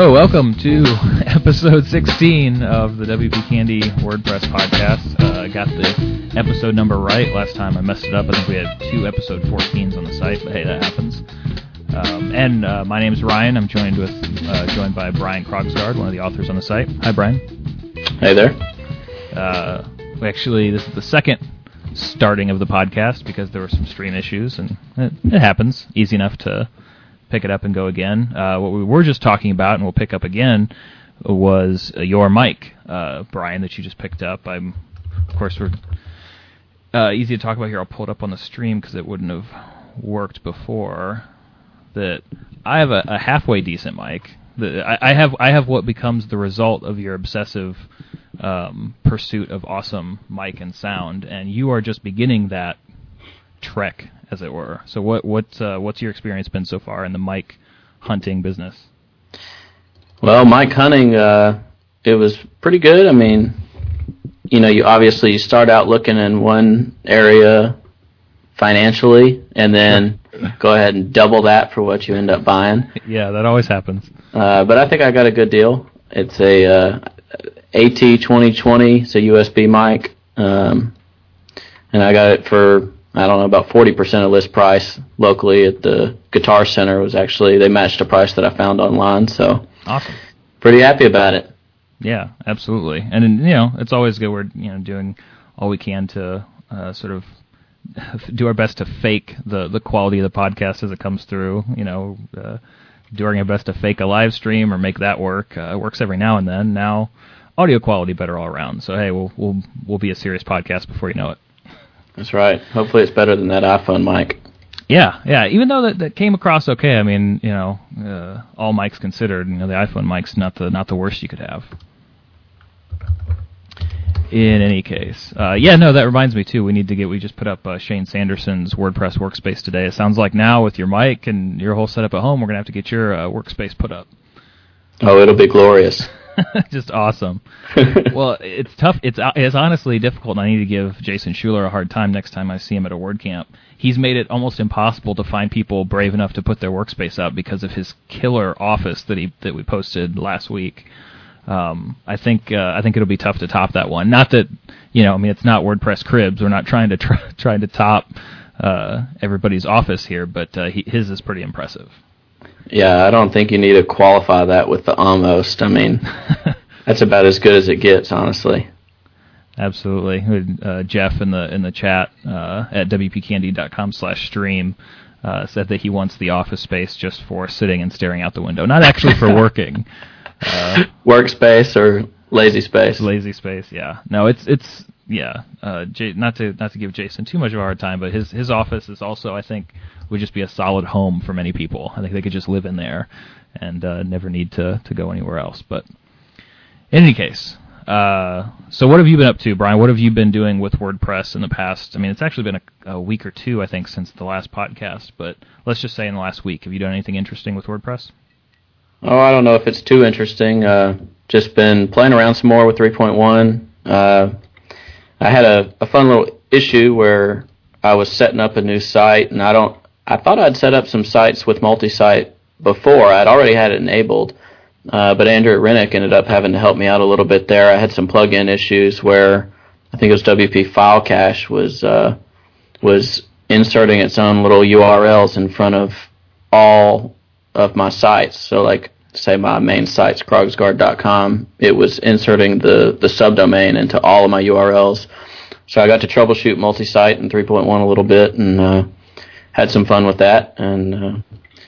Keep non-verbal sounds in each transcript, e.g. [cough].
So, welcome to [laughs] episode 16 of the WP Candy WordPress podcast. Uh, I got the episode number right. Last time I messed it up. I think we had two episode 14s on the site, but hey, that happens. Um, and uh, my name is Ryan. I'm joined with uh, joined by Brian Krogsgard, one of the authors on the site. Hi, Brian. Hey there. Uh, we actually, this is the second starting of the podcast because there were some stream issues, and it, it happens. Easy enough to pick it up and go again. Uh, what we were just talking about, and we'll pick up again, was uh, your mic, uh, Brian, that you just picked up. I'm, of course, we're uh, easy to talk about here. I'll pull it up on the stream because it wouldn't have worked before. That I have a, a halfway decent mic. The, I, I have I have what becomes the result of your obsessive um, pursuit of awesome mic and sound, and you are just beginning that trek, as it were. So, what what uh, what's your experience been so far in the mic hunting business? Well, mic hunting, uh, it was pretty good. I mean, you know, you obviously you start out looking in one area financially, and then go ahead and double that for what you end up buying. Yeah, that always happens. Uh, but I think I got a good deal. It's a uh, AT2020. It's a USB mic, um, and I got it for I don't know about 40% of list price locally at the Guitar Center. Was actually they matched a price that I found online. So Awesome. pretty happy about it. Yeah, absolutely. And you know, it's always good. We're you know doing all we can to uh, sort of [laughs] do our best to fake the the quality of the podcast as it comes through. You know, uh, doing our best to fake a live stream or make that work. Uh, it works every now and then. Now, audio quality better all around. So hey, we'll we'll we'll be a serious podcast before you know it. That's right. Hopefully, it's better than that iPhone mic. Yeah, yeah. Even though that, that came across okay, I mean, you know, uh, all mics considered, you know, the iPhone mic's not the not the worst you could have. In any case, uh, yeah, no, that reminds me too. We need to get. We just put up uh, Shane Sanderson's WordPress workspace today. It sounds like now with your mic and your whole setup at home, we're gonna have to get your uh, workspace put up. Oh, it'll be glorious. [laughs] just awesome. [laughs] well, it's tough. It's it's honestly difficult. and I need to give Jason Schuller a hard time next time I see him at a WordCamp. He's made it almost impossible to find people brave enough to put their workspace up because of his killer office that he that we posted last week. Um, I think uh, I think it'll be tough to top that one. Not that you know, I mean, it's not WordPress cribs. We're not trying to try, [laughs] trying to top uh, everybody's office here, but uh, he, his is pretty impressive. Yeah, I don't think you need to qualify that with the almost. I mean, [laughs] that's about as good as it gets, honestly. Absolutely. Uh, Jeff in the in the chat uh, at wpcandy.com slash stream uh, said that he wants the office space just for sitting and staring out the window, not actually for [laughs] working. Uh, Workspace or lazy space? Lazy space, yeah. No, it's it's yeah. Uh, J- not to not to give Jason too much of a hard time, but his his office is also I think would just be a solid home for many people. I think they could just live in there and uh, never need to to go anywhere else. But in any case, uh, so what have you been up to, Brian? What have you been doing with WordPress in the past? I mean, it's actually been a, a, week or two, I think, since the last podcast. But let's just say in the last week, have you done anything interesting with WordPress? Oh, I don't know if it's too interesting. Uh, just been playing around some more with 3.1. Uh, I had a, a fun little issue where I was setting up a new site, and I don't. I thought I'd set up some sites with multi-site before. I'd already had it enabled uh, but Andrew Rennick ended up having to help me out a little bit there. I had some plug-in issues where I think it was WP File Cache was uh, was inserting its own little URLs in front of all of my sites. So like say my main site's krogsgard.com, it was inserting the the subdomain into all of my URLs. So I got to troubleshoot multi-site in 3.1 a little bit and uh, had some fun with that and uh,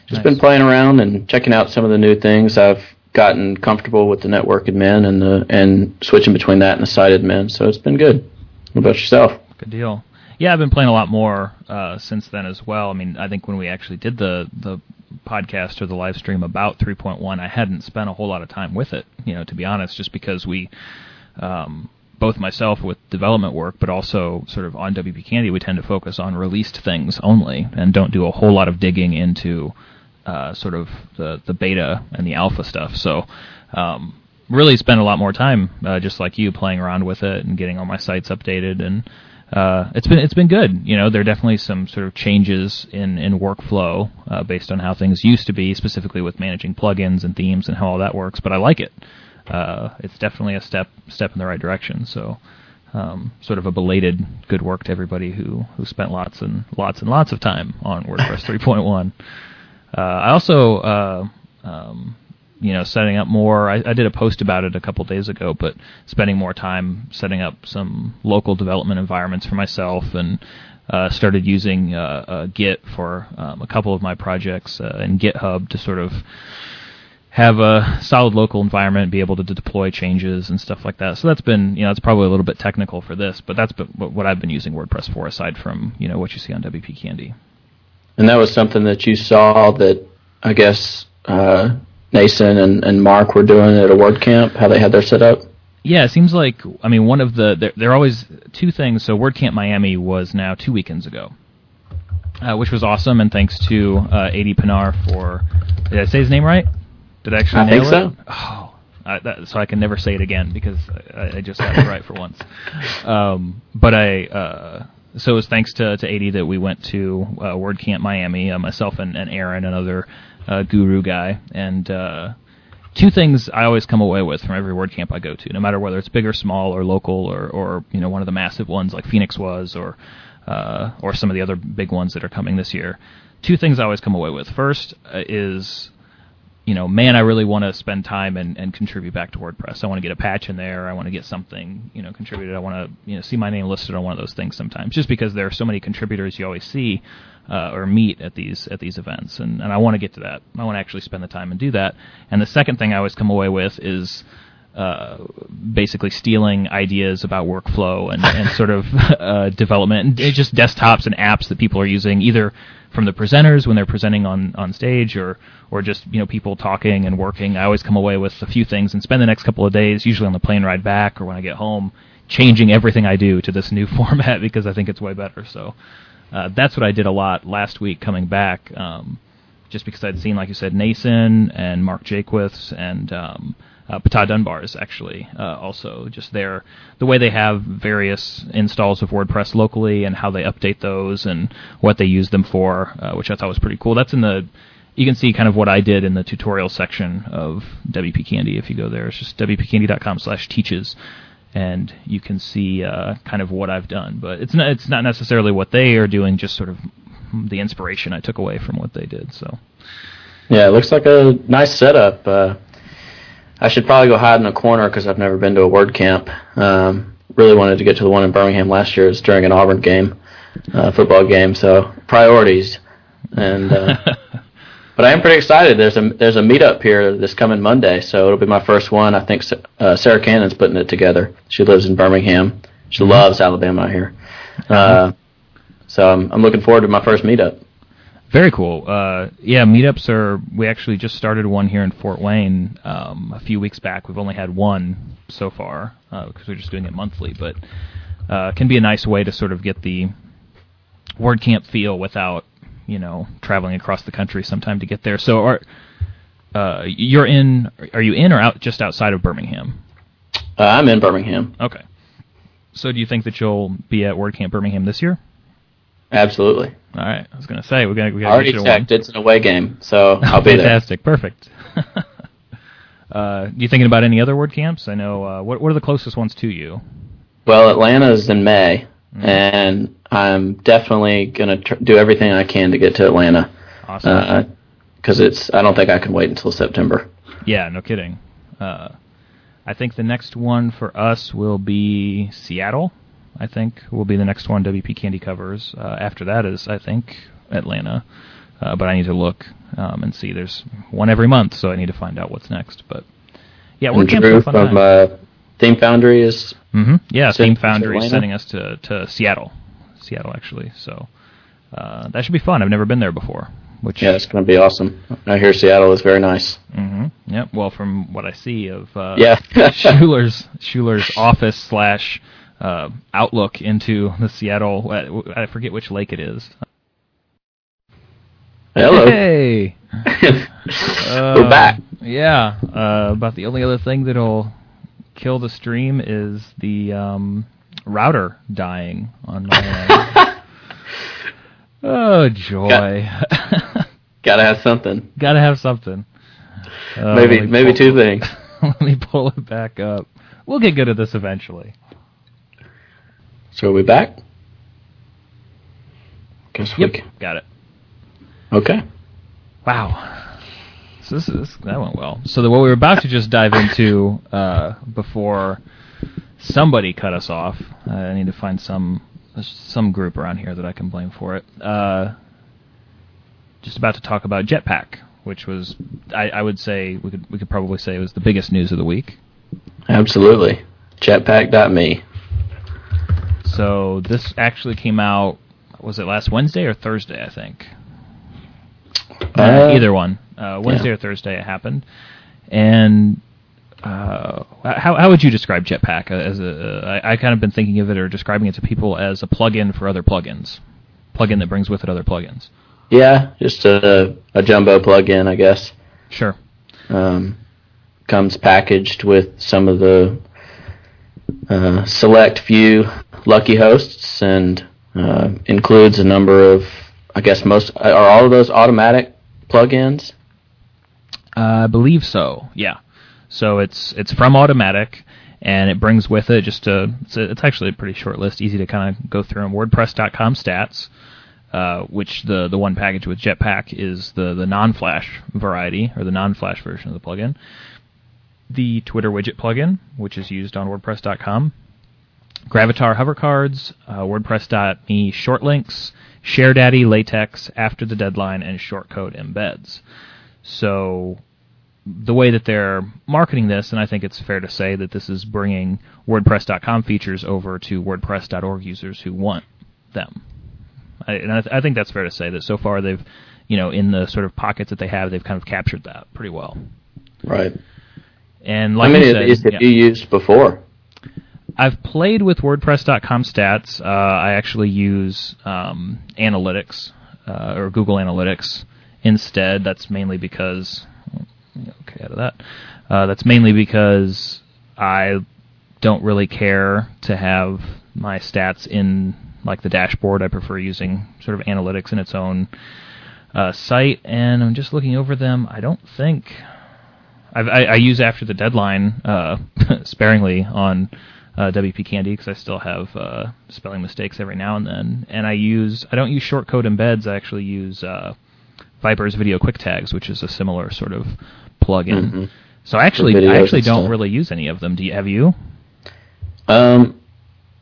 just nice. been playing around and checking out some of the new things. I've gotten comfortable with the network admin and the and switching between that and the site admin. So it's been good. What about yourself? Good deal. Yeah, I've been playing a lot more uh, since then as well. I mean, I think when we actually did the the podcast or the live stream about 3.1, I hadn't spent a whole lot of time with it. You know, to be honest, just because we. Um, both myself with development work, but also sort of on WP Candy, we tend to focus on released things only and don't do a whole lot of digging into uh, sort of the the beta and the alpha stuff. So um, really spend a lot more time, uh, just like you, playing around with it and getting all my sites updated and uh, it's been it's been good. You know, there are definitely some sort of changes in in workflow uh, based on how things used to be, specifically with managing plugins and themes and how all that works. But I like it. Uh, it's definitely a step step in the right direction. So, um, sort of a belated good work to everybody who who spent lots and lots and lots of time on WordPress [laughs] 3.1. Uh, I also uh, um, you know, setting up more. I, I, did a post about it a couple days ago, but spending more time setting up some local development environments for myself and uh, started using uh, uh, Git for um, a couple of my projects uh, and GitHub to sort of have a solid local environment, be able to deploy changes and stuff like that. So that's been, you know, it's probably a little bit technical for this, but that's been what I've been using WordPress for, aside from, you know, what you see on WP Candy. And that was something that you saw that I guess uh, Nacin and, and Mark were doing at a WordCamp, how they had their setup? Yeah, it seems like I mean one of the there, there are always two things. So WordCamp Miami was now two weekends ago, uh, which was awesome, and thanks to uh, Adi Pinar for did I say his name right? Did I actually I think so. Oh, I, that, so I can never say it again because I, I just got it right for once. Um, but I uh, so it was thanks to to Adi that we went to uh, WordCamp Miami. Uh, myself and, Aaron and Aaron, another uh, guru guy, and uh, two things I always come away with from every WordCamp I go to, no matter whether it's big or small or local or, or you know one of the massive ones like Phoenix was or uh, or some of the other big ones that are coming this year. Two things I always come away with. First uh, is you know, man, I really want to spend time and, and contribute back to WordPress. I want to get a patch in there. I want to get something, you know, contributed. I want to, you know, see my name listed on one of those things sometimes, just because there are so many contributors you always see uh, or meet at these at these events, and, and I want to get to that. I want to actually spend the time and do that. And the second thing I always come away with is uh, basically stealing ideas about workflow and, and sort of [laughs] uh, development and just desktops and apps that people are using either from the presenters when they're presenting on, on stage or or just you know people talking and working. I always come away with a few things and spend the next couple of days, usually on the plane ride back or when I get home, changing everything I do to this new [laughs] format because I think it's way better. So uh, that's what I did a lot last week coming back, um, just because I'd seen, like you said, Nacin and Mark Jaquiths and um, uh, Ptah Dunbar's actually uh, also just their the way they have various installs of WordPress locally and how they update those and what they use them for, uh, which I thought was pretty cool. That's in the you can see kind of what I did in the tutorial section of WP Candy if you go there. It's just wpcandy.com slash teaches and you can see uh, kind of what I've done. But it's not it's not necessarily what they are doing, just sort of the inspiration I took away from what they did. So yeah, it looks like a nice setup. Uh, I should probably go hide in a corner because I've never been to a WordCamp. Um, really wanted to get to the one in Birmingham last year. It was during an Auburn game, uh, football game. So priorities, and uh, [laughs] but I am pretty excited. There's a there's a meetup here this coming Monday, so it'll be my first one. I think uh, Sara Cannon's putting it together. She lives in Birmingham. She mm-hmm. loves Alabama out here. Uh, so I'm, I'm looking forward to my first meetup. Very cool. Uh, yeah, meetups are. We actually just started one here in Fort Wayne um, a few weeks back. We've only had one so far because uh, we're just doing it monthly, but uh, can be a nice way to sort of get the WordCamp feel without you know traveling across the country sometime to get there. So, are uh, you're in? Are you in or out just outside of Birmingham? Uh, I'm in Birmingham. Okay. So, do you think that you'll be at WordCamp Birmingham this year? Absolutely. All right. I was going to say we're going to. Already checked. One. It's an away game, so I'll be there. Fantastic. Perfect. [laughs] uh, you thinking about any other WordCamps? I know. Uh, what What are the closest ones to you? Well, Atlanta's in May, mm-hmm. and I'm definitely going to tr- do everything I can to get to Atlanta. Awesome. Because uh, it's, I don't think I can wait until September. Yeah, no kidding. Uh, I think the next one for us will be Seattle. I think will be the next one WP Candy covers. Uh, after that is I think Atlanta, uh, but I need to look um, and see. There's one every month, so I need to find out what's next. But yeah, we're Drew from uh, Theme Foundry is. Mm-hmm. Yeah, Theme Foundry is sending us to to Seattle, Seattle actually. So uh, that should be fun. I've never been there before. Which yeah, it's going to be awesome. I hear Seattle is very nice. Mm-hmm. Yep. Well, from what I see of uh, [laughs] yeah, Schuller's Schuller's office slash uh, outlook into the Seattle. I forget which lake it is. Hello. Hey. uh, [laughs] [laughs] We're back. Yeah. Uh, about the only other thing that'll kill the stream is the um, router dying on my end. [laughs] oh joy! [laughs] Gotta have something. Gotta have something. Uh, maybe maybe two things. [laughs] let me pull it back up. We'll get good at this eventually. So are we back? Guess we Yep, can. got it. Okay. Wow. This is that went well. So the, what we were about to just dive into uh, before somebody cut us off. Uh, I need to find some some group around here that I can blame for it. Uh, just about to talk about Jetpack, which was I, I would say we could we could probably say it was the biggest news of the week. Absolutely. Jetpack.me. So this actually came out. Was it last Wednesday or Thursday? I think. Uh, Uh, either one. Uh, Wednesday yeah. or Thursday it happened. And uh, how how would you describe Jetpack as a? I, I kind of been thinking of it or describing it to people as a plugin for other plugins, plugin that brings with it other plugins. Yeah, just a, a jumbo plug-in, I guess. Sure. Um, comes packaged with some of the uh, select few lucky hosts and uh, includes a number of, I guess most are all of those Automattic plugins. I believe so. Yeah. So it's it's from Automattic, and it brings with it just a it's, a, it's actually a pretty short list, easy to kind of go through. them. WordPress.com stats, uh, which the the one package with Jetpack is the the non-Flash variety or the non-Flash version of the plugin. The Twitter widget plugin, which is used on WordPress.com. Gravatar hover cards, uh, WordPress.me short links, ShareDaddy, LaTeX, after the deadline, and shortcode embeds. So the way that they're marketing this, and I think it's fair to say that this is bringing WordPress.com features over to WordPress.org users who want them. I, and I, th- I think that's fair to say that so far they've, you know, in the sort of pockets that they have, they've kind of captured that pretty well. Right. And like How many you said, have yeah. you used before? I've played with WordPress.com stats. Uh, I actually use um, analytics uh, or Google Analytics instead. That's mainly because okay out of that. Uh, that's mainly because I don't really care to have my stats in like the dashboard. I prefer using sort of analytics in its own uh, site, and I'm just looking over them. I don't think I, I use after the deadline uh, [laughs] sparingly on uh, WP Candy because I still have uh, spelling mistakes every now and then, and I use I don't use shortcode embeds. I actually use uh, Viper's Video Quick Tags, which is a similar sort of plugin. Mhm. So I actually I actually don't really use any of them. Do you have you? Um,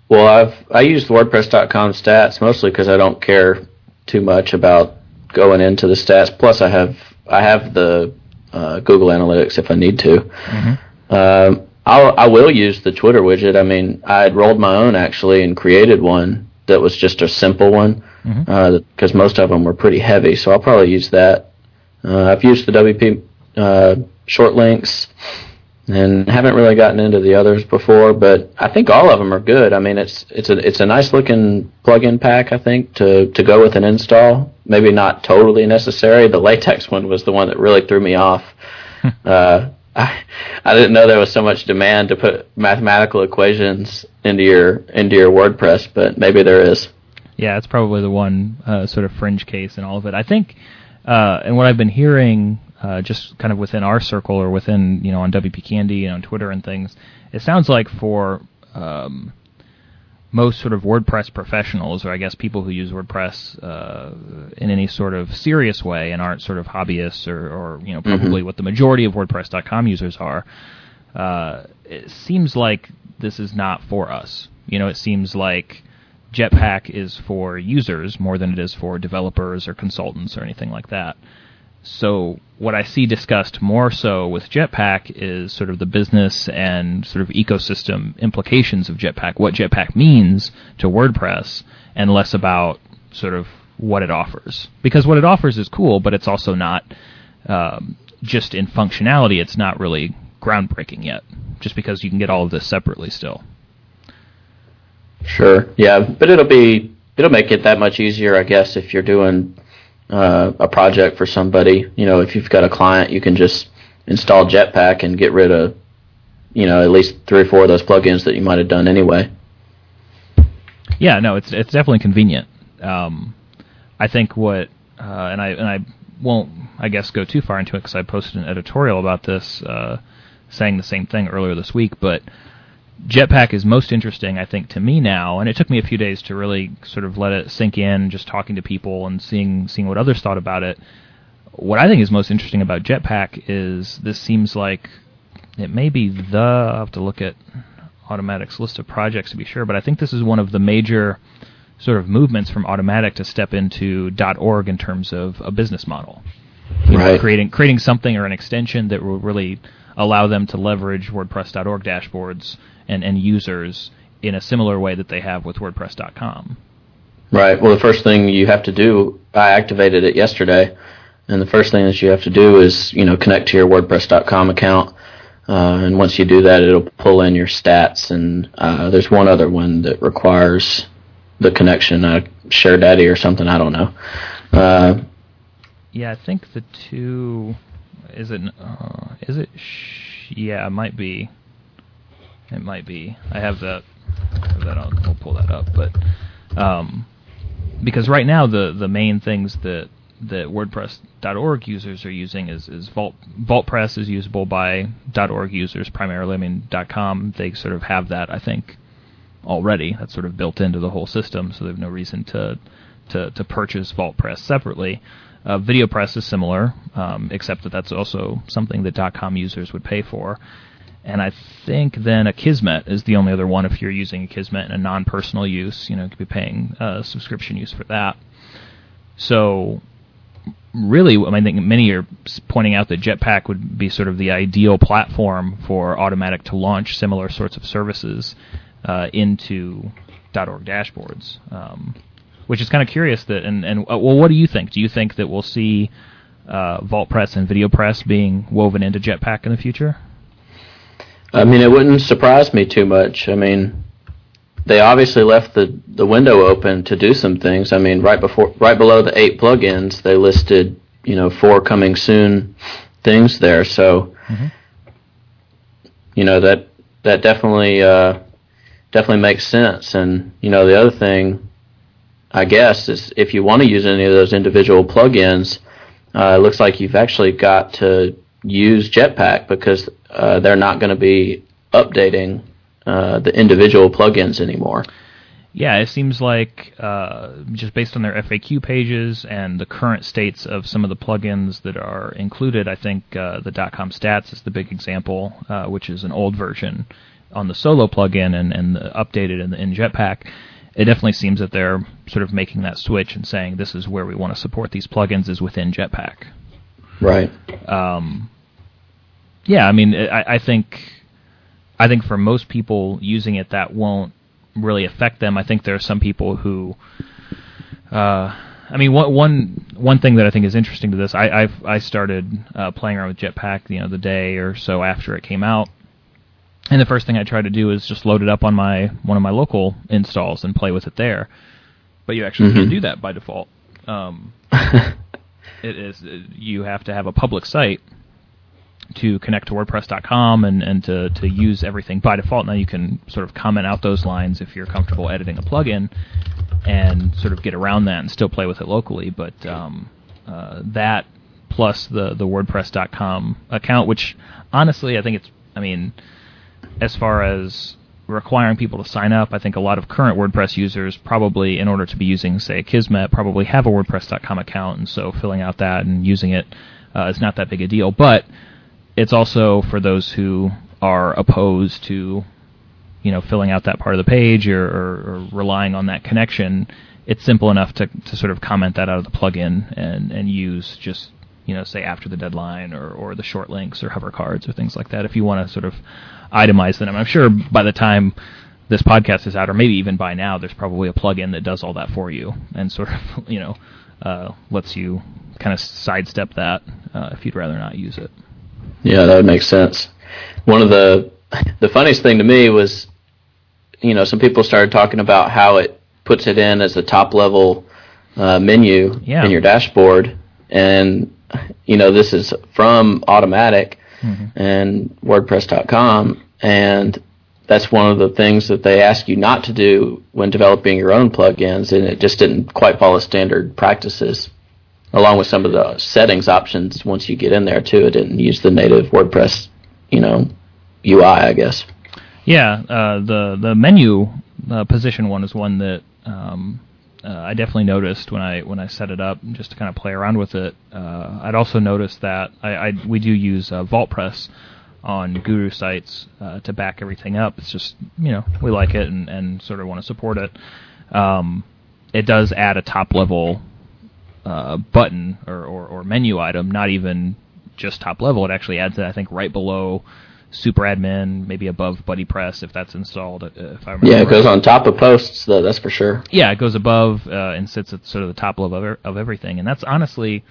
well, I've I use WordPress.com stats mostly because I don't care too much about going into the stats. Plus, I have I have the uh, Google Analytics if I need to. Um, I'll, I will use the Twitter widget. I mean, I had rolled my own actually and created one that was just a simple one because most of them were pretty heavy. So I'll probably use that. Uh, I've used the WP uh, short links and haven't really gotten into the others before, but I think all of them are good. I mean, it's it's a it's a nice looking plug-in pack. I think to to go with an install. Maybe not totally necessary. The latex one was the one that really threw me off. uh, I I didn't know there was so much demand to put mathematical equations into your into your WordPress, but maybe there is. Yeah, it's probably the one uh, sort of fringe case in all of it. I think, uh, and what I've been hearing, uh, just kind of within our circle or within you know on WP Candy and on Twitter and things, it sounds like for um, most sort of WordPress professionals, or I guess people who use WordPress uh, in any sort of serious way and aren't sort of hobbyists or, or you know probably what the majority of WordPress.com users are, uh, it seems like this is not for us. You know, it seems like Jetpack is for users more than it is for developers or consultants or anything like that. So what I see discussed more so with Jetpack is sort of the business and sort of ecosystem implications of Jetpack, what Jetpack means to WordPress, and less about sort of what it offers. Because what it offers is cool, but it's also not um, just in functionality. It's not really groundbreaking yet, just because you can get all of this separately still. Sure. Yeah, but it'll be it'll make it that much easier, I guess, if you're doing uh, a project for somebody. You know, if you've got a client, you can just install Jetpack and get rid of, you know, at least three or four of those plugins that you might have done anyway. Yeah, no, it's it's definitely convenient. Um, I think what uh, and I and I won't I guess go too far into it because I posted an editorial about this uh, saying the same thing earlier this week, but. Jetpack is most interesting, I think, to me now, and it took me a few days to really sort of let it sink in, just talking to people and seeing seeing what others thought about it. What I think is most interesting about Jetpack is this seems like it may be the I'll have to look at Automattic's list of projects to be sure, but I think this is one of the major sort of movements from Automattic to step into .org in terms of a business model. You know, Right. creating creating something or an extension that will really allow them to leverage WordPress.org dashboards and, and users in a similar way that they have with WordPress.com. Right. Well, the first thing you have to do, I activated it yesterday, and the first thing that you have to do is, you know, connect to your WordPress.com account. Uh, and once you do that, it'll pull in your stats. And uh, there's one other one that requires the connection, uh, ShareDaddy or something. I don't know. Uh, Yeah, I think the two is it uh, is it sh- yeah, it might be. It might be. I have that. I have that on. We'll pull that up, but um, because right now the the main things that that WordPress.org users are using is, is Vault VaultPress is usable by .org users primarily. I mean .com they sort of have that I think already. That's sort of built into the whole system, so they have no reason to to, to purchase VaultPress separately. Uh, VideoPress is similar, um, except that that's also something that .com users would pay for. And I think then Akismet is the only other one if you're using Akismet in a non-personal use. You know, you could be paying uh, subscription use for that. So really, I think many are pointing out that Jetpack would be sort of the ideal platform for Automattic to launch similar sorts of services uh, into .org dashboards. Um, which is kind of curious that, and, and uh, well, what do you think? Do you think that we'll see uh, VaultPress and VideoPress being woven into Jetpack in the future? I mean, it wouldn't surprise me too much. I mean, they obviously left the, the window open to do some things. I mean, right before, right below the eight plugins, they listed, you know, four coming soon things there. So, Mhm. you know, that that definitely uh, definitely makes sense. And you know, the other thing, I guess, is if you want to use any of those individual plugins, uh, it looks like you've actually got to use Jetpack because uh, they're not going to be updating uh, the individual plugins anymore. Yeah, it seems like uh, just based on their FAQ pages and the current states of some of the plugins that are included, I think uh, the .com stats is the big example, uh, which is an old version on the solo plugin and, and updated in, in Jetpack. It definitely seems that they're sort of making that switch and saying this is where we want to support these plugins is within Jetpack. Right. Um, yeah, I mean, I, I think I think for most people using it, that won't really affect them. I think there are some people who, uh, I mean, one one one thing that I think is interesting to this, I I've, I started uh, playing around with Jetpack, you know, the day or so after it came out. And the first thing I tried to do is just load it up on my one of my local installs and play with it there. But you actually can't Mhm. do that by default. Um, [laughs] it is you have to have a public site to connect to WordPress.com and, and to, to use everything by default. Now you can sort of comment out those lines if you're comfortable editing a plugin and sort of get around that and still play with it locally. But um, uh, that plus the, the WordPress.com account, which honestly I think it's, I mean, as far as requiring people to sign up, I think a lot of current WordPress users probably, in order to be using, say, Akismet, probably have a WordPress.com account, and so filling out that and using it uh, is not that big a deal. But it's also for those who are opposed to, you know, filling out that part of the page or, or, or relying on that connection. It's simple enough to, to sort of comment that out of the plugin and, and use just you know, say after the deadline or, or the short links or hover cards or things like that. If you want to sort of itemize them, I'm sure by the time this podcast is out, or maybe even by now, there's probably a plugin that does all that for you and sort of, [laughs] you know, uh, lets you kind of sidestep that uh, if you'd rather not use it. Yeah, that would make sense. One of the the funniest thing to me was, you know, some people started talking about how it puts it in as a top level uh, menu Yeah. in your dashboard, and you know, this is from Automattic Mhm. and WordPress.com, and that's one of the things that they ask you not to do when developing your own plugins, and it just didn't quite follow standard practices. Along with some of the settings options, once you get in there too, it didn't use the native WordPress, you know, UI, I guess. Yeah, uh, the the menu uh, position one is one that um, uh, I definitely noticed when I when I set it up just to kind of play around with it. Uh, I'd also noticed that I, I we do use uh, VaultPress on Guru sites uh, to back everything up. It's just you know we like it and, and sort of want to support it. Um, it does add a top level uh, button or, or, or menu item, not even just top level. It actually adds it, I think, right below super admin, maybe above BuddyPress if that's installed. Uh, if I remember yeah, it goes on top of posts, though. That's for sure. Yeah, it goes above uh, and sits at sort of the top level of, of everything, and that's honestly,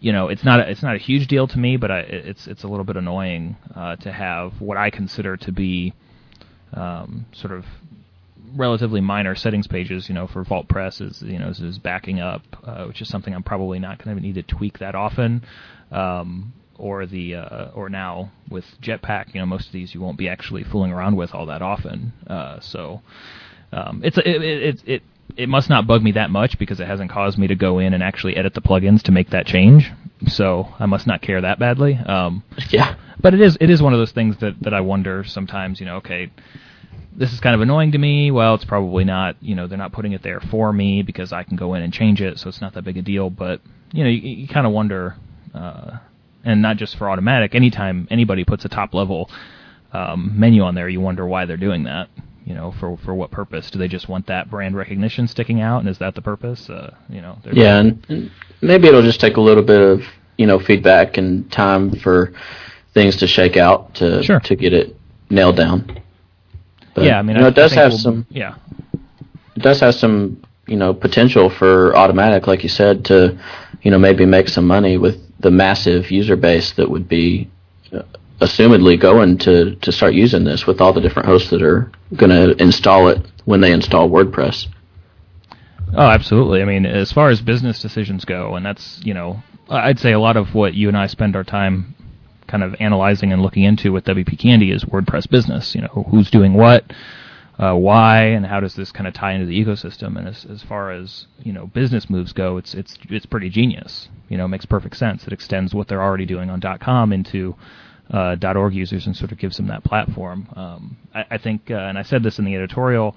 you know, it's not a, it's not a huge deal to me, but I, it's it's a little bit annoying uh, to have what I consider to be um, sort of relatively minor settings pages, you know, for VaultPress is you know is, is backing up, uh, which is something I'm probably not going to need to tweak that often. Um, or the uh, or now with Jetpack, you know, most of these you won't be actually fooling around with all that often. Uh, so um, it's it, it it it must not bug me that much because it hasn't caused me to go in and actually edit the plugins to make that change. So I must not care that badly. Um, [laughs] yeah. But it is it is one of those things that that I wonder sometimes. You know, okay. This is kind of annoying to me. Well, it's probably not. You know, they're not putting it there for me because I can go in and change it, so it's not that big a deal. But you know, you, you kind of wonder uh, and not just for Automattic. Anytime anybody puts a top level um, menu on there, you wonder why they're doing that. You know, for for what purpose? Do they just want that brand recognition sticking out, and is that the purpose? Uh, you know, yeah, and, and maybe it'll just take a little bit of you know feedback and time for things to shake out to sure. to get it nailed down. But, yeah, I mean, you know, I, it does have we'll, some. Yeah, it does have some you know potential for Automattic, like you said, to you know maybe make some money with the massive user base that would be uh, assumedly going to, to start using this with all the different hosts that are going to install it when they install WordPress. Oh, absolutely. I mean, as far as business decisions go, and that's, you know, I'd say a lot of what you and I spend our time kind of analyzing and looking into with WP Candy is WordPress business. You know, who's doing what, uh, why and how does this kind of tie into the ecosystem. And as, as far as you know business moves go, it's it's it's pretty genius. You know, it makes perfect sense. It extends what they're already doing on .com into uh, .org users and sort of gives them that platform. Um, I, I, think, uh, and I said this in the editorial.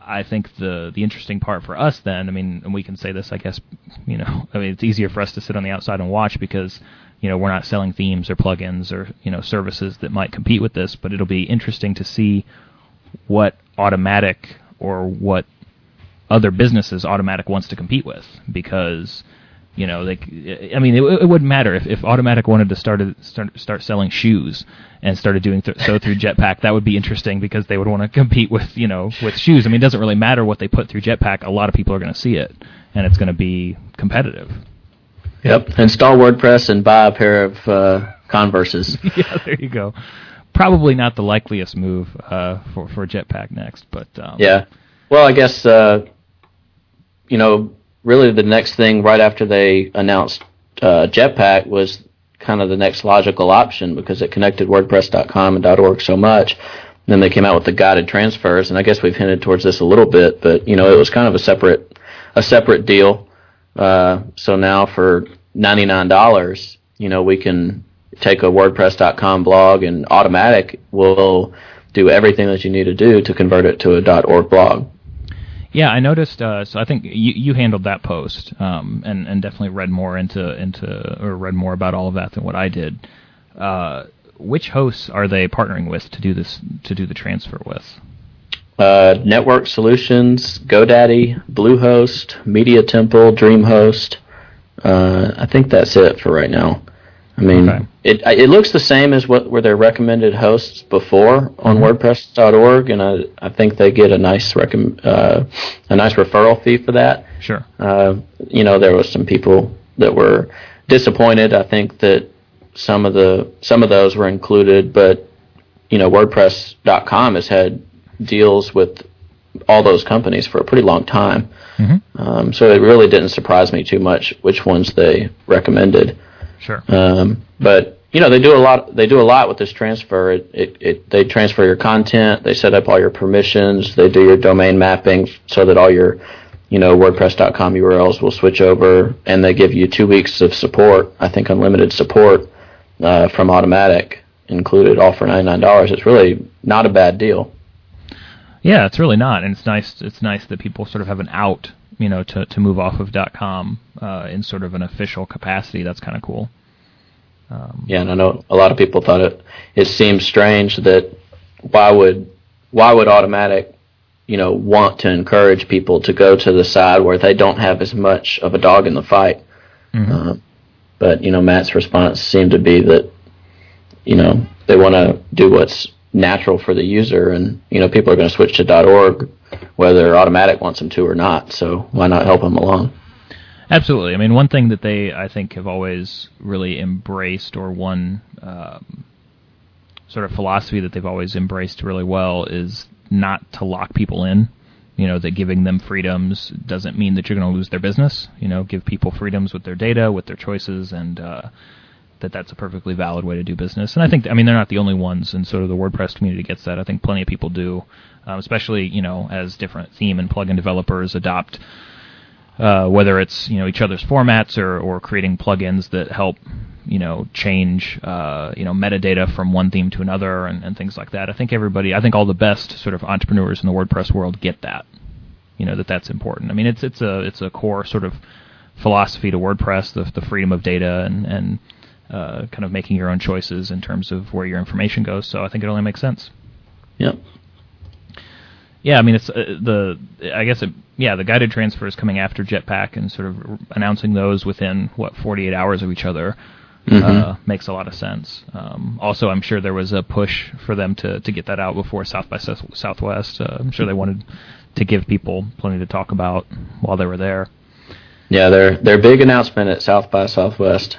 I think the the interesting part for us then, I mean, and we can say this, I guess, you know, [laughs] I mean, it's easier for us to sit on the outside and watch because you know we're not selling themes or plugins or you know services that might compete with this, but it'll be interesting to see what Automattic or what other businesses Automattic wants to compete with because you know they I mean it, it wouldn't matter. If, if Automattic wanted to start start start selling shoes and started doing th- so through Jetpack that would be interesting because they would want to compete with you know with shoes. I mean it doesn't really matter what they put through Jetpack. A lot of people are going to see it and it's going to be competitive. Yep. Install WordPress and buy a pair of uh, Converses. [laughs] Yeah there you go probably not the likeliest move uh, for for Jetpack next, but um, yeah. Well, I guess uh, you know really the next thing right after they announced uh, Jetpack was kind of the next logical option because it connected WordPress.com and .org so much. And then they came out with the guided transfers, and I guess we've hinted towards this a little bit, but you know it was kind of a separate a separate deal. Uh, so now for ninety nine dollars, you know we can take a WordPress.com blog and Automattic will do everything that you need to do to convert it to a .org blog. Yeah, I noticed. Uh, so I think you, you handled that post, um, and and definitely read more into into or read more about all of that than what I did. Uh, which hosts are they partnering with to do this to do the transfer with? Uh, Network Solutions, GoDaddy, Bluehost, Media Temple, DreamHost. Uh, I think that's it for right now. I mean, okay. it it looks the same as what were their recommended hosts before on mm-hmm. WordPress.org, and I I think they get a nice recom- uh, a nice referral fee for that. Sure. Uh, you know, there was some people that were disappointed. I think that some of the some of those were included, but you know, WordPress.com has had deals with all those companies for a pretty long time. Mm-hmm. Um, so it really didn't surprise me too much which ones they recommended. Sure. Um, but you know they do a lot. They do a lot with this transfer. It, it, it they transfer your content. They set up all your permissions. They do your domain mapping so that all your you know WordPress.com URLs will switch over, and they give you two weeks of support. I think unlimited support uh, from Automattic included, all for ninety nine dollars. It's really not a bad deal. Yeah, it's really not, and it's nice. It's nice that people sort of have an out, you know, to to move off of .com uh, in sort of an official capacity. That's kind of cool. Um, yeah, and I know a lot of people thought it. It seems strange that why would why would Automattic, you know, want to encourage people to go to the side where they don't have as much of a dog in the fight. Mm-hmm. Uh, but you know, Matt's response seemed to be that, you know, they want to do what's natural for the user, and you know, people are going to switch to .org whether Automattic wants them to or not. So why not help them along? Absolutely. I mean, one thing that they, I think, have always really embraced, or one um, sort of philosophy that they've always embraced really well, is not to lock people in. You know, that giving them freedoms doesn't mean that you're going to lose their business. You know, give people freedoms with their data, with their choices, and uh, that that's a perfectly valid way to do business. And I think, I mean, they're not the only ones, and sort of the WordPress community gets that. I think plenty of people do, um, especially you know as different theme and plugin developers adopt uh, whether it's you know each other's formats or, or creating plugins that help you know change uh, you know metadata from one theme to another and, and things like that. I think everybody, I think all the best sort of entrepreneurs in the WordPress world get that. You know that that's important. I mean, it's it's a it's a core sort of philosophy to WordPress, the the freedom of data and and uh, kind of making your own choices in terms of where your information goes. So I think it only makes sense. Yep. Yeah, I mean it's uh, the I guess it, yeah the guided transfer is coming after Jetpack and sort of announcing those within what 48 hours of each other mm-hmm. uh, makes a lot of sense. Um, also, I'm sure there was a push for them to to get that out before South by Southwest. Uh, I'm sure they wanted to give people plenty to talk about while they were there. Yeah, their their big announcement at South by Southwest.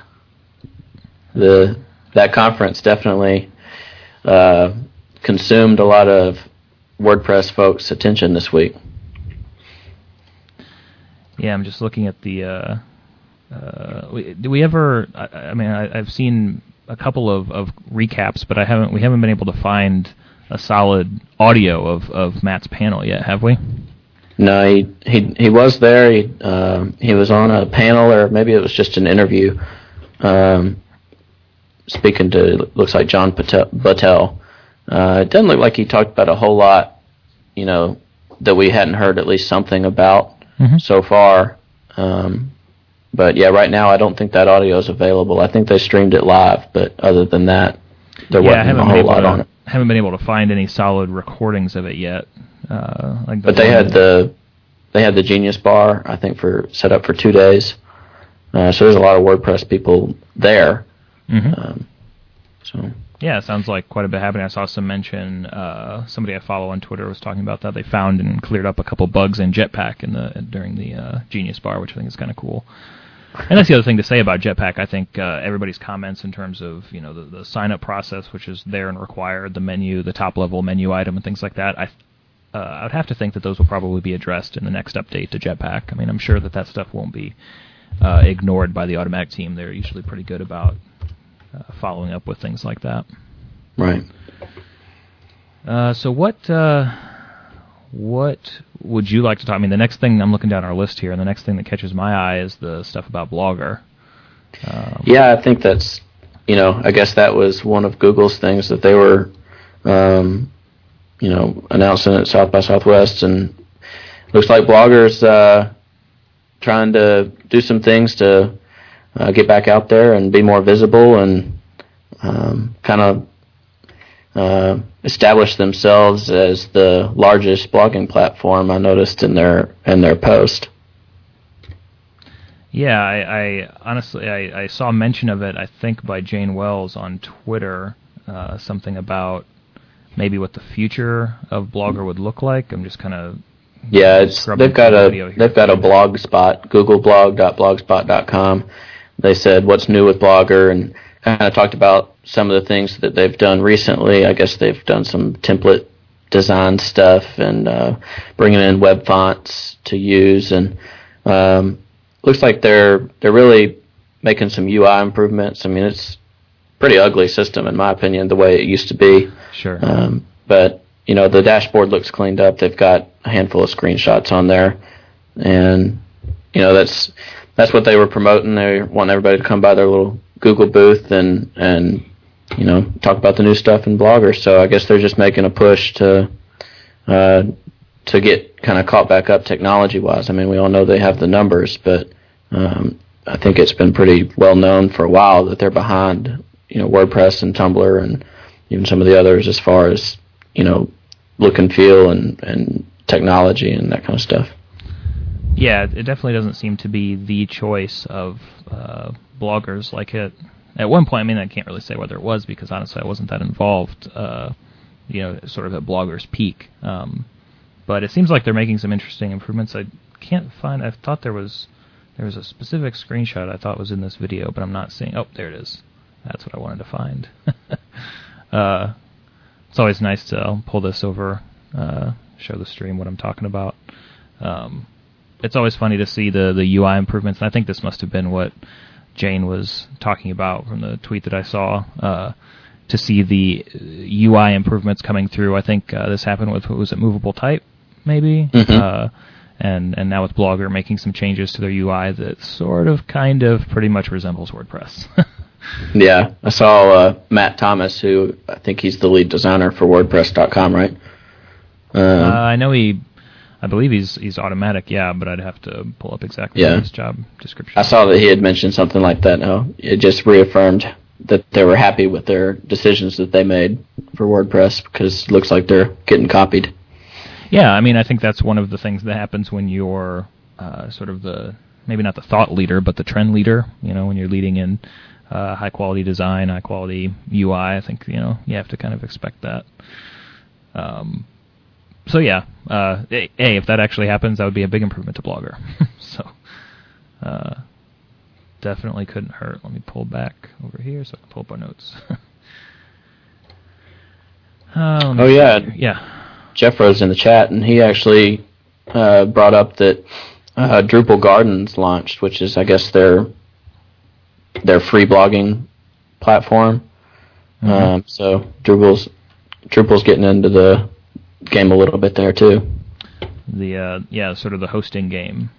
The that conference definitely uh, consumed a lot of WordPress folks' attention this week. Yeah, I'm just looking at the. Uh, uh, do we ever? I, I mean, I, have seen a couple of, of recaps, but I haven't. We haven't been able to find a solid audio of, of Matt's panel yet, have we? No, he he he was there. He um, he was on a panel, or maybe it was just an interview, um, speaking to looks like John Battelle. Uh, it doesn't look like he talked about a whole lot, you know, that we hadn't heard at least something about mm-hmm. so far. Um, but yeah, right now I don't think that audio is available. I think they streamed it live, but other than that, there yeah, wasn't a whole lot to, on it. Haven't been able to find any solid recordings of it yet. Uh, like the but they had the they had the Genius Bar, I think, for set up for two days. Uh, so there's a lot of WordPress people there. Mm-hmm. Um, so yeah, sounds like quite a bit happening. I saw some mention. Uh, somebody I follow on Twitter was talking about that they found and cleared up a couple bugs in Jetpack in the during the uh, Genius Bar, which I think is kind of cool. And that's the other thing to say about Jetpack. I think uh, everybody's comments in terms of you know the, the sign up process, which is there and required, the menu, the top level menu item, and things like that. I uh, I would have to think that those will probably be addressed in the next update to Jetpack. I mean, I'm sure that that stuff won't be uh, ignored by the Automattic team. They're usually pretty good about uh, following up with things like that. Right. Uh, so what uh, what would you like to talk? I mean, the next thing I'm looking down our list here, and the next thing that catches my eye is the stuff about Blogger. Um, yeah, I think that's you know I guess that was one of Google's things that they were um, you know announcing at South by Southwest, and looks like Blogger's uh, trying to do some things to uh, get back out there and be more visible and um, kind of uh, establish themselves as the largest blogging platform. I noticed in their in their post. Yeah, I, I honestly I, I, saw mention of it. I think by Jane Wells on Twitter, uh, something about maybe what the future of Blogger would look like. I'm just kind of yeah, it's they've got a they've got a blog spot, googleblog.blogspot.com, they said what's new with Blogger and kind of talked about some of the things that they've done recently. I guess they've done some template design stuff and uh, bringing in web fonts to use, and um, looks like they're they're really making some UI improvements. I mean, it's pretty ugly system in my opinion, the way it used to be. Sure. Um, but you know, the dashboard looks cleaned up. They've got a handful of screenshots on there, and you know that's that's what they were promoting. They want everybody to come by their little Google booth and and you know talk about the new stuff and bloggers. So I guess they're just making a push to uh, to get kind of caught back up technology wise. I mean, we all know they have the numbers, but um, I think it's been pretty well known for a while that they're behind, you know, WordPress and Tumblr and even some of the others as far as you know look and feel and and technology and that kind of stuff. Yeah, it definitely doesn't seem to be the choice of uh, bloggers like it. At one point, I mean, I can't really say whether it was because honestly, I wasn't that involved. Uh, you know, sort of at Blogger's peak. Um, but it seems like they're making some interesting improvements. I can't find. I thought there was there was a specific screenshot I thought was in this video, but I'm not seeing. Oh, there it is. That's what I wanted to find. [laughs] uh, it's always nice to pull this over, uh, show the stream what I'm talking about. Um, it's always funny to see the the UI improvements. And I think this must have been what Jane was talking about from the tweet that I saw. Uh, to see the UI improvements coming through. I think uh, this happened with what was it, Movable Type, maybe, mm-hmm. uh, and and now with Blogger making some changes to their UI that sort of, kind of, pretty much resembles WordPress. [laughs] yeah, I saw uh, Matt Thomas, who I think he's the lead designer for WordPress.com, right? Uh, I know he I believe he's he's Automattic, yeah, but I'd have to pull up exactly yeah. his job description. I saw that he had mentioned something like that. No, it just reaffirmed that they were happy with their decisions that they made for WordPress because it looks like they're getting copied. Yeah, I mean, I think that's one of the things that happens when you're uh, sort of the maybe not the thought leader, but the trend leader. You know, when you're leading in uh, high quality design, high quality UI. I think you know you have to kind of expect that. Um, so yeah, uh, a, if that actually happens, that would be a big improvement to Blogger. [laughs] so uh, definitely couldn't hurt. Let me pull back over here so I can pull up our notes. [laughs] uh, oh yeah, yeah. Jeff Rose in the chat, and he actually uh, brought up that uh, Drupal Gardens launched, which is I guess their their free blogging platform. Mm-hmm. Um, so Drupal's Drupal's getting into the game a little bit there too. The uh, yeah, sort of the hosting game,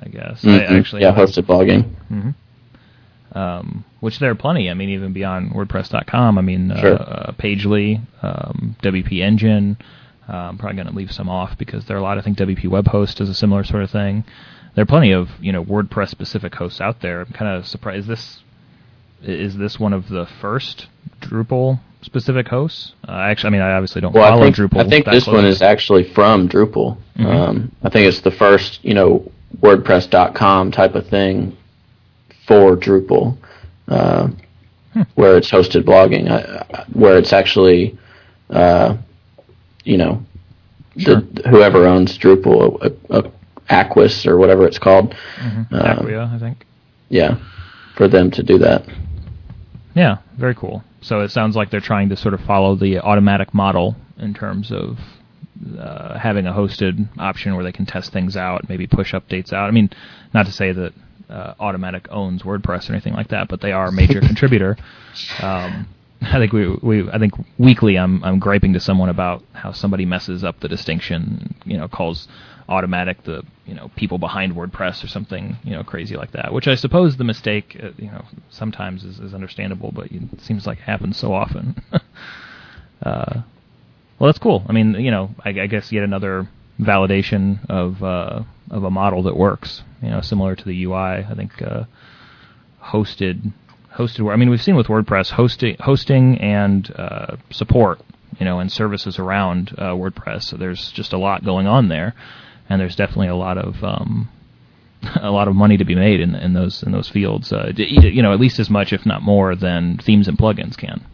I guess. Mm-hmm. I actually yeah, hosted blogging. Mm-hmm. Um, which there are plenty. I mean, even beyond WordPress.com. I mean, sure. uh, uh, Pagely, um, WP Engine. Uh, I'm probably going to leave some off because there are a lot. I think WP Web Host is a similar sort of thing. There are plenty of you know WordPress specific hosts out there. I'm kind of surprised. Is this is this one of the first Drupal specific hosts? Uh, actually, I mean, I obviously don't well, follow I think, Drupal. I think this one is actually from Drupal. Mm-hmm. Um, I think it's the first, you know, WordPress.com type of thing for Drupal, uh, hmm. where it's hosted blogging, uh, where it's actually, uh, you know, sure. the, whoever owns Drupal, Aquis or whatever it's called. Mm-hmm. Acquia, I think. Yeah, for them to do that. Yeah, very cool. So it sounds like they're trying to sort of follow the Automattic model in terms of uh, having a hosted option where they can test things out, maybe push updates out. I mean, not to say that uh, Automattic owns WordPress or anything like that, but they are a major [laughs] contributor. Um, I think we, we I think weekly I'm I'm griping to someone about how somebody messes up the distinction, you know, calls Automattic the you know people behind WordPress or something you know crazy like that. Which I suppose the mistake uh, you know sometimes is, is understandable, but it seems like it happens so often. [laughs] uh, well, that's cool. I mean, you know, I, I guess yet another validation of uh, of a model that works. You know, similar to the UI. I think uh, hosted hosted. I mean, we've seen with WordPress hosting hosting and uh, support. You know, and services around uh, WordPress. So there's just a lot going on there and there's definitely a lot of um, [laughs] a lot of money to be made in in those in those fields. Uh, you know, at least as much, if not more, than themes and plugins can.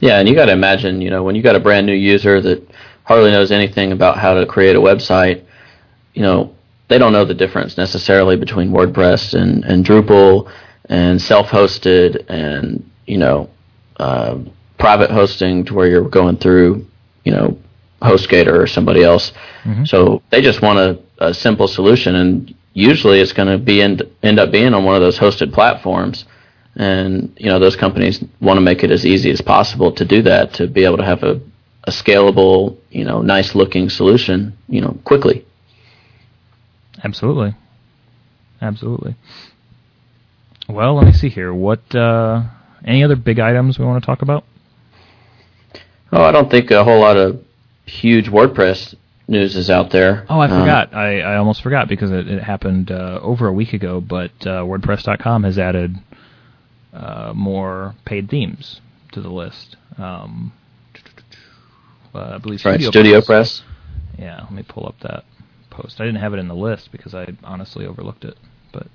Yeah, and you got to imagine, you know, when you got a brand new user that hardly knows anything about how to create a website, you know, they don't know the difference necessarily between WordPress and and Drupal and self-hosted and you know uh, private hosting to where you're going through, you know, HostGator or somebody else. Mm-hmm. So they just want a, a simple solution, and usually it's going to be end, end up being on one of those hosted platforms. and you know those companies want to make it as easy as possible to do that to be able to have a, a scalable, you know, nice looking solution, you know, quickly. Absolutely, absolutely. Well, let me see here. What uh, any other big items we want to talk about? Oh, I don't think a whole lot of huge WordPress news is out there. Oh, I um, forgot. I, I almost forgot because it, it happened uh, over a week ago. But uh, WordPress.com has added uh, more paid themes to the list. Um, uh, I believe Studio, right, Studio Press. Press. Yeah, let me pull up that post. I didn't have it in the list because I honestly overlooked it, but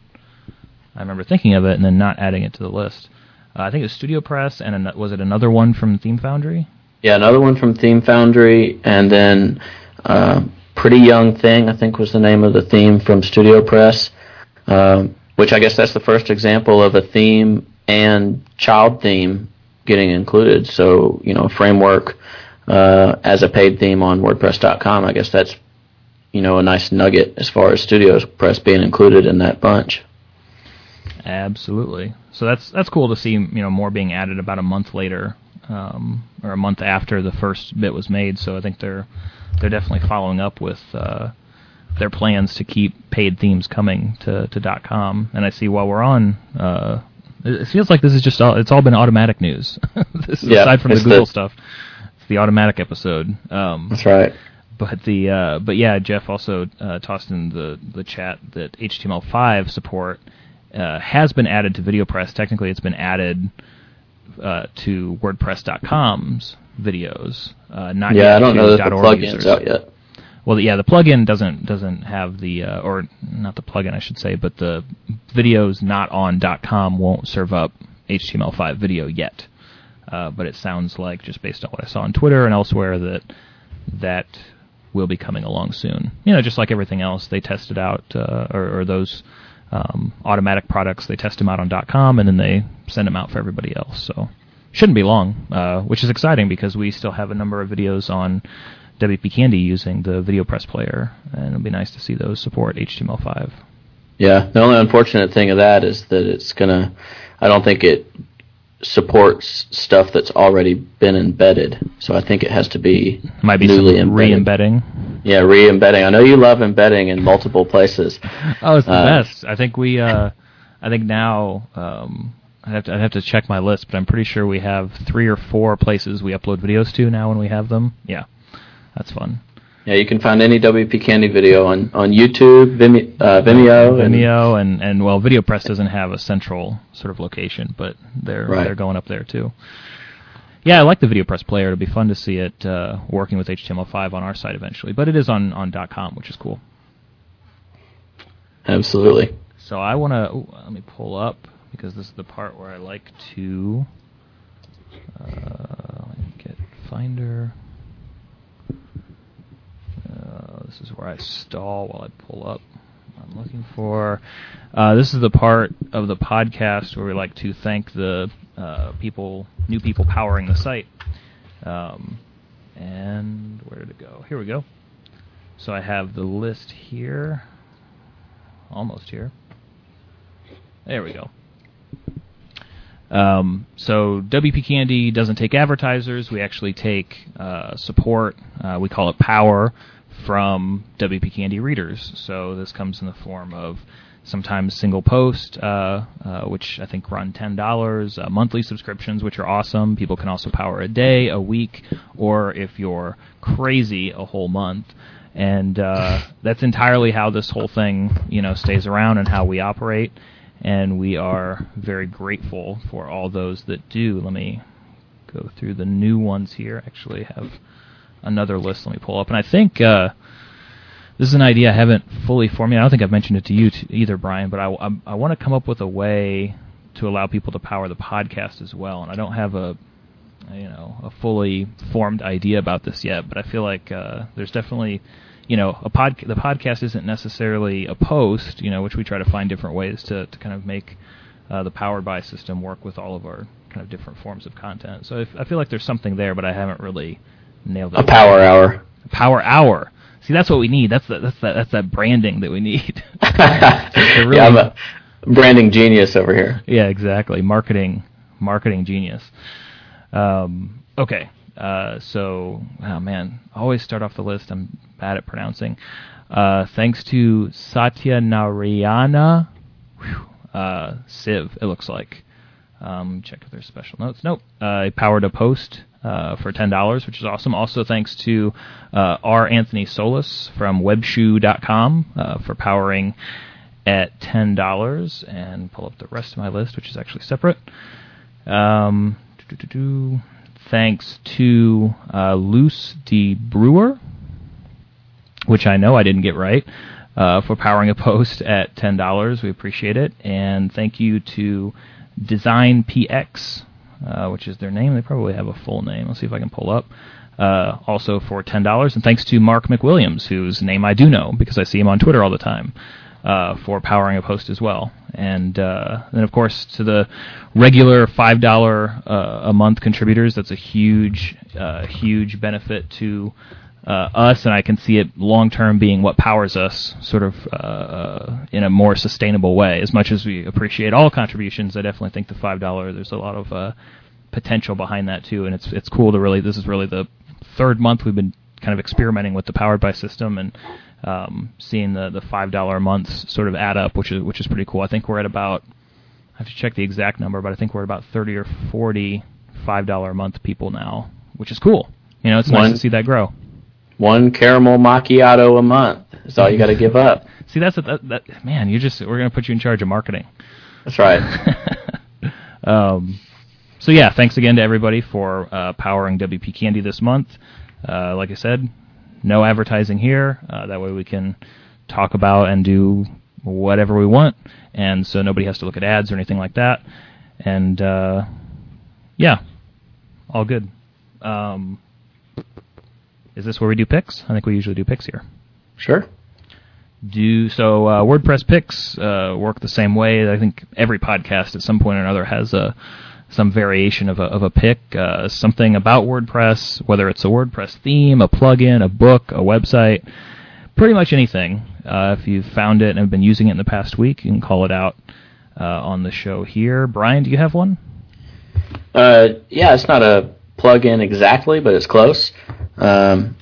I remember thinking of it and then not adding it to the list. Uh, I think it was Studio Press, and an- was it another one from Theme Foundry? Yeah, another one from Theme Foundry, and then uh, Pretty Young Thing, I think was the name of the theme from Studio Press, um, which I guess that's the first example of a theme and child theme getting included. So, you know, framework uh, as a paid theme on WordPress.com, I guess that's, you know, a nice nugget as far as Studio Press being included in that bunch. Absolutely. So that's that's cool to see. You know, more being added about a month later, um, or a month after the first bit was made. So I think they're they're definitely following up with uh, their plans to keep paid themes coming to to .com. And I see while we're on, uh, it feels like this is just all, it's all been Automattic news. [laughs] this is yeah, aside from the Google the, stuff. It's the Automattic episode. Um, that's right. But the uh, but yeah, Jeff also uh, tossed in the the chat that HTML5 support uh, has been added to VideoPress. Technically, it's been added uh, to WordPress.com's videos. Uh, not yeah, I don't know that the plugin's out yet. Well, yeah, the plugin doesn't doesn't have the uh, or not the plugin, I should say, but the videos not on .com won't serve up HTML5 video yet. Uh, but it sounds like, just based on what I saw on Twitter and elsewhere, that that will be coming along soon. You know, just like everything else, they tested out, uh, or, or those um, Automattic products, they test them out on .com and then they send them out for everybody else. So shouldn't be long, uh, which is exciting because we still have a number of videos on WP Candy using the VideoPress player, and it'll be nice to see those support HTML5. Yeah, the only unfortunate thing of that is that it's gonna. I don't think it supports stuff that's already been embedded. So I think it has to be might be newly re-embedding. Yeah, re-embedding. I know you love embedding in multiple places. oh, it's the uh, best. I think we. Uh, I think now um, I have to I have to check my list, but I'm pretty sure we have three or four places we upload videos to now when we have them. Yeah, that's fun. Yeah, you can find any WP Candy video on, on YouTube, Vimeo, uh, Vimeo, Vimeo, and, and, and well, VideoPress doesn't have a central sort of location, but they're right. they're going up there too. Yeah, I like the VideoPress player. It'll be fun to see it uh, working with HTML5 on our site eventually, but it is on on .com, which is cool. Absolutely. So I want to let me pull up because this is the part where I like to uh, get Finder. Uh, this is where I stall while I pull up. I'm looking for. Uh, this is the part of the podcast where we like to thank the uh, people, new people powering the site. Um, and where did it go? Here we go. So I have the list here, almost here. There we go. Um, so WP Candy doesn't take advertisers. We actually take uh, support. Uh, we call it power from WP Candy readers. So this comes in the form of sometimes single post, uh, uh, which I think run ten dollars, uh, monthly subscriptions, which are awesome. People can also power a day, a week, or if you're crazy, a whole month. And uh, [laughs] that's entirely how this whole thing, you know, stays around and how we operate and we are very grateful for all those that do. Let me go through the new ones here. Actually, have another list. Let me pull up, and I think uh, this is an idea I haven't fully formulated. I don't think I've mentioned it to you t- either, Brian. But I, I, I want to come up with a way to allow people to power the podcast as well, and I don't have a you know a fully formed idea about this yet. But I feel like uh, there's definitely you know, a pod the podcast isn't necessarily a post, you know, which we try to find different ways to, to kind of make uh, the powered by system work with all of our kind of different forms of content. So I feel like there's something there, but I haven't really nailed it. A power hour. A power hour. See, that's what we need. That's the, that's that that's that branding that we need. [laughs] [laughs] really yeah, branding genius over here. Yeah, exactly. Marketing, marketing genius. Um, okay, uh, so oh man, always start off the list. I'm bad at pronouncing. Uh, thanks to Satya Narayana uh, Siv, it looks like. Um, check if there's special notes. Nope. Uh, I powered a post uh, for ten dollars, which is awesome. Also, thanks to uh, R. Anthony Solis from Webshoe.com uh, for powering at ten dollars, and pull up the rest of my list, which is actually separate. Um, thanks to uh, Luce D. Brewer, which I know I didn't get right, uh, for powering a post [laughs] at ten dollars. We appreciate it, and thank you to Design PX, uh, which is their name. They probably have a full name. Let's see if I can pull up. Uh, also for ten dollars, and thanks to Mark McWilliams, whose name I do know because I see him on Twitter all the time, uh, for powering a post as well. And uh, then, of course, to the regular five dollar uh, a month contributors, that's a huge, huge benefit to uh, us, and I can see it long term being what powers us, sort of uh, in a more sustainable way. As much as we appreciate all contributions, I definitely think the five dollar there's a lot of uh, potential behind that too, and it's it's cool to really. This is really the third month we've been kind of experimenting with the powered by system and um, seeing the the five dollar months sort of add up, which is which is pretty cool. I think we're at about I have to check the exact number, but I think we're at about thirty or forty five dollar a month people now, which is cool. You know, it's One- nice to see that grow. One caramel macchiato a month is all you got to give up. [laughs] See, that's a, that, that man. You just we're gonna put you in charge of marketing. That's right. [laughs] um, so yeah, thanks again to everybody for uh, powering WP Candy this month. Uh, like I said, no advertising here. Uh, that way we can talk about and do whatever we want, and so nobody has to look at ads or anything like that. And uh, yeah, all good. Um, is this where we do picks? I think we usually do picks here. Sure. do so uh, WordPress picks uh, work the same way. I think every podcast at some point or another has a some variation of a of a pick, uh, something about WordPress, whether it's a WordPress theme, a plugin, a book, a website, pretty much anything. Uh, if you've found it and have been using it in the past week, you can call it out uh, on the show here. Brian, do you have one? Uh, yeah, it's not a plug-in exactly, but it's close. Um,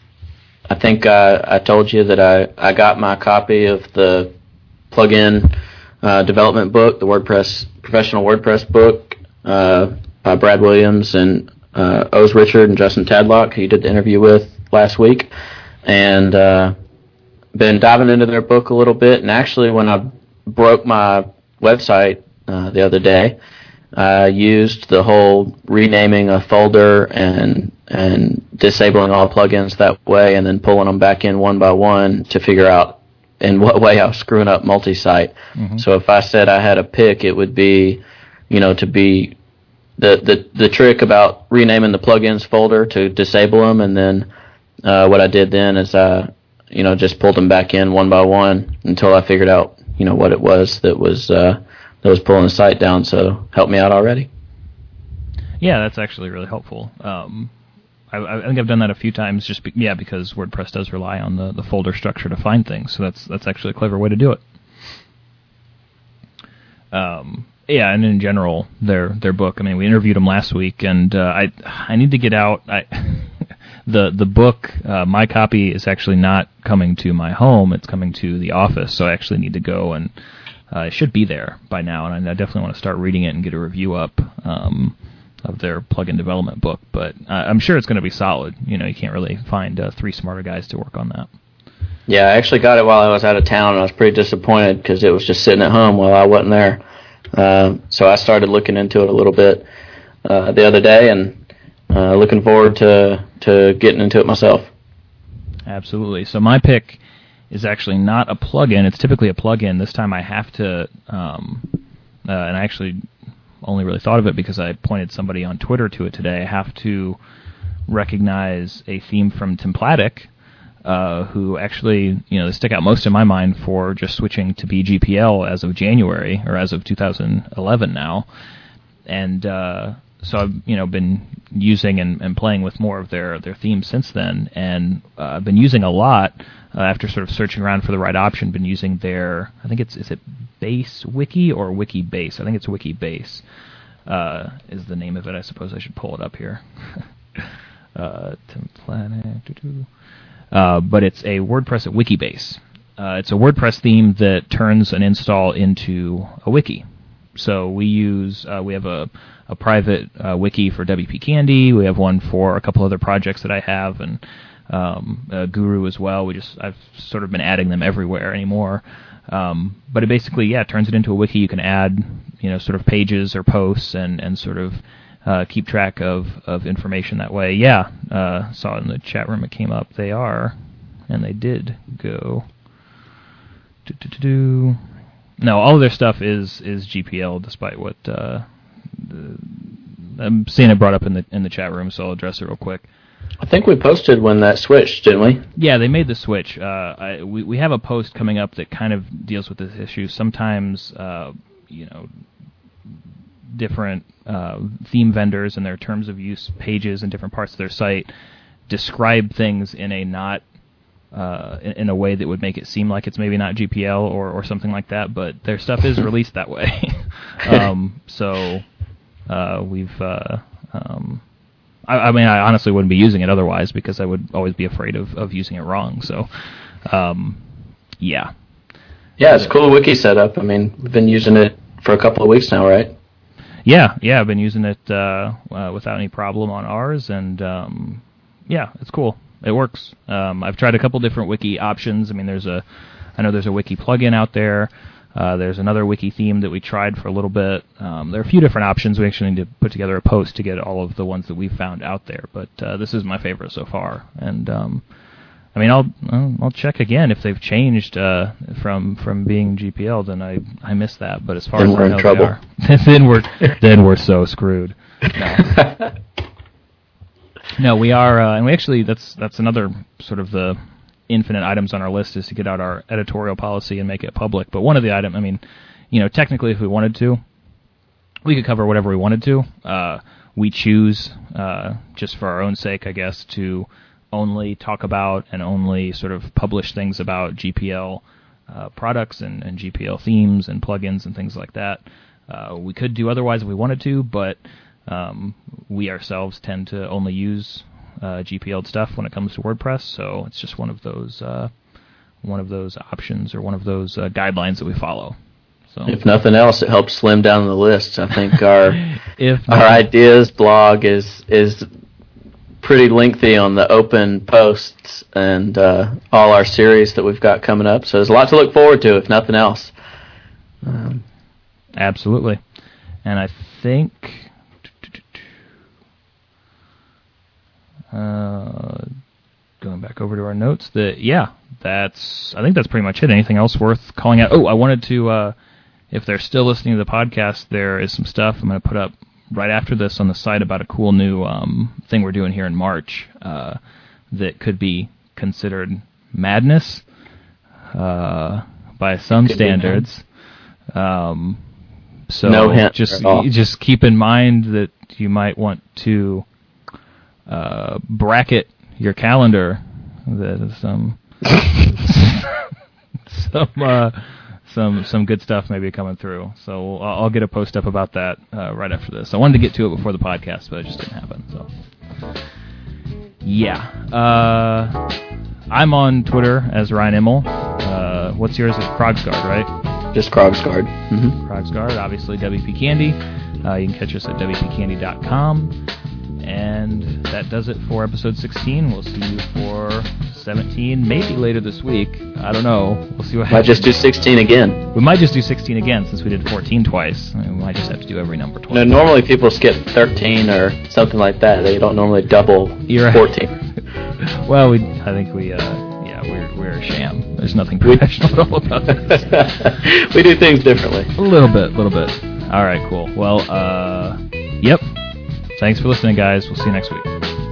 I think uh, I told you that I, I got my copy of the plug-in uh, development book, the WordPress professional WordPress book uh, by Brad Williams and uh, Ozh Richard and Justin Tadlock, who you did the interview with last week, and uh, been diving into their book a little bit. And actually, when I broke my website uh, the other day, I used the whole renaming a folder and and disabling all plugins that way, and then pulling them back in one by one to figure out in what [laughs] way I was screwing up multi-site. So if I said I had a pick, it would be, you know, to be the the the trick about renaming the plugins folder to disable them, and then uh, what I did then is I, you know, just pulled them back in one by one until I figured out, you know, what it was that was uh, that was pulling the site down. So help me out already. Yeah, that's actually really helpful. Um, I, I think I've done that a few times. Just be, yeah, because WordPress does rely on the, the folder structure to find things. So that's that's actually a clever way to do it. Um, yeah, and in general, their their book. I mean, we interviewed them last week, and uh, I I need to get out. I [laughs] the the book. Uh, my copy is actually not coming to my home. It's coming to the office. So I actually need to go and. Uh, it should be there by now, and I, I definitely want to start reading it and get a review up. Um, of their plugin development book, but uh, I'm sure it's going to be solid. You know, you can't really find uh, three smarter guys to work on that. Yeah, I actually got it while I was out of town, and I was pretty disappointed because it was just sitting at home while I wasn't there. Uh, so I started looking into it a little bit uh, the other day, and uh, looking forward to to getting into it myself. Absolutely. So my pick is actually not a plugin. It's typically a plugin. This time I have to, um, uh, and I actually only really thought of it because I pointed somebody on Twitter to it today. I have to recognize a theme from Templatic, uh, who actually, you know, they stick out most in my mind for just switching to BGPL as of January or as of 2011 now, and uh, so I've you know been using and, and playing with more of their their themes since then, and uh, I've been using a lot uh, after sort of searching around for the right option. Been using their I think it's is it Base Wiki or Wiki Base. I think it's Wiki Base uh, is the name of it. I suppose I should pull it up here. [laughs] uh, Planet, uh, but it's a WordPress at Wikibase. Uh, it's a WordPress theme that turns an install into a wiki. So we use uh, we have a a private uh, wiki for WP Candy. We have one for a couple other projects that I have, and um, uh, Guru as well. We just I've sort of been adding them everywhere anymore. Um, but it basically yeah turns it into a wiki. You can add you know sort of pages or posts and and sort of uh, keep track of of information that way. Yeah, uh, saw in the chat room it came up. They are, and they did go. Do-do-do-do. No, all of their stuff is is GPL, despite what uh, I'm seeing it brought up in the in the chat room. So I'll address it real quick. I think we posted when that switched, didn't we? Yeah, they made the switch. Uh, I, we we have a post coming up that kind of deals with this issue. Sometimes, uh, you know, different uh, theme vendors and their terms of use pages and different parts of their site describe things in a not uh, in, in, a way that would make it seem like it's maybe not GPL or, or something like that, but their stuff is [laughs] released that way. [laughs] [laughs] um, so uh, we've, uh, um, I, I, mean, I honestly wouldn't be using it otherwise because I would always be afraid of, of using it wrong. So, um, yeah. Yeah, it's a cool wiki setup. I mean, we've been using it for a couple of weeks now, right? Yeah, yeah, I've been using it uh, uh, without any problem on ours, and um, yeah, it's cool. It works. Um, I've tried a couple different wiki options. I mean, there's a, I know there's a wiki plugin out there. Uh, there's another wiki theme that we tried for a little bit. Um, there are a few different options. We actually need to put together a post to get all of the ones that we found out there. But uh, this is my favorite so far, and um, I mean, I'll I'll check again if they've changed uh, from from being GPL. Then I I missed that. But as far then as we're I know, in trouble. are. [laughs] then we're then we're so screwed. No. [laughs] no, we are, uh, and we actually that's that's another sort of the infinite items on our list is to get out our editorial policy and make it public. But one of the item, I mean, you know, technically, if we wanted to, we could cover whatever we wanted to. Uh, we choose, uh, just for our own sake, I guess, to only talk about and only sort of publish things about GPL uh, products and, and, GPL themes and plugins and things like that. Uh, we could do otherwise if we wanted to, but um, we ourselves tend to only use uh, GPL stuff when it comes to WordPress, so it's just one of those uh, one of those options or one of those uh, guidelines that we follow. So. If nothing else, it helps slim down the list. I think our [laughs] if our ideas blog is is pretty lengthy on the open posts and uh, all our series that we've got coming up. So there's a lot to look forward to, if nothing else. Um, Absolutely. And I think. Uh, going back over to our notes, that yeah, that's I think that's pretty much it. Anything else worth calling out? Oh, I wanted to. Uh, if they're still listening to the podcast, there is some stuff I'm going to put up right after this on the site about a cool new um, thing we're doing here in March uh, that could be considered madness uh, by some could standards. Um, so no just just keep in mind that you might want to uh, bracket your calendar. That some [laughs] some uh, some some good stuff maybe coming through. So I'll, I'll get a post up about that uh, right after this. I wanted to get to it before the podcast, but it just didn't happen. So yeah, uh, I'm on Twitter as Ryan Immel. Uh, what's yours? It's Krogsgard, right? Just Krogsgard. Mm-hmm. Krogsgard, obviously WP Candy. Uh, you can catch us at WPCandy.com. And that does it for episode 16. We'll see you for 17, maybe later this week. I don't know. We'll see what happens. might just do 16 again. We might just do 16 again since we did 14 twice. I mean, we might just have to do every number twice. No, normally people skip 13 or something like that. They don't normally double You're 14. [laughs] well, we I think we uh, yeah we're we're a sham. There's nothing professional at all about this. [laughs] we do things differently. A little bit, a little bit. All right, cool. Well, uh, yep. Thanks for listening, guys. We'll see you next week.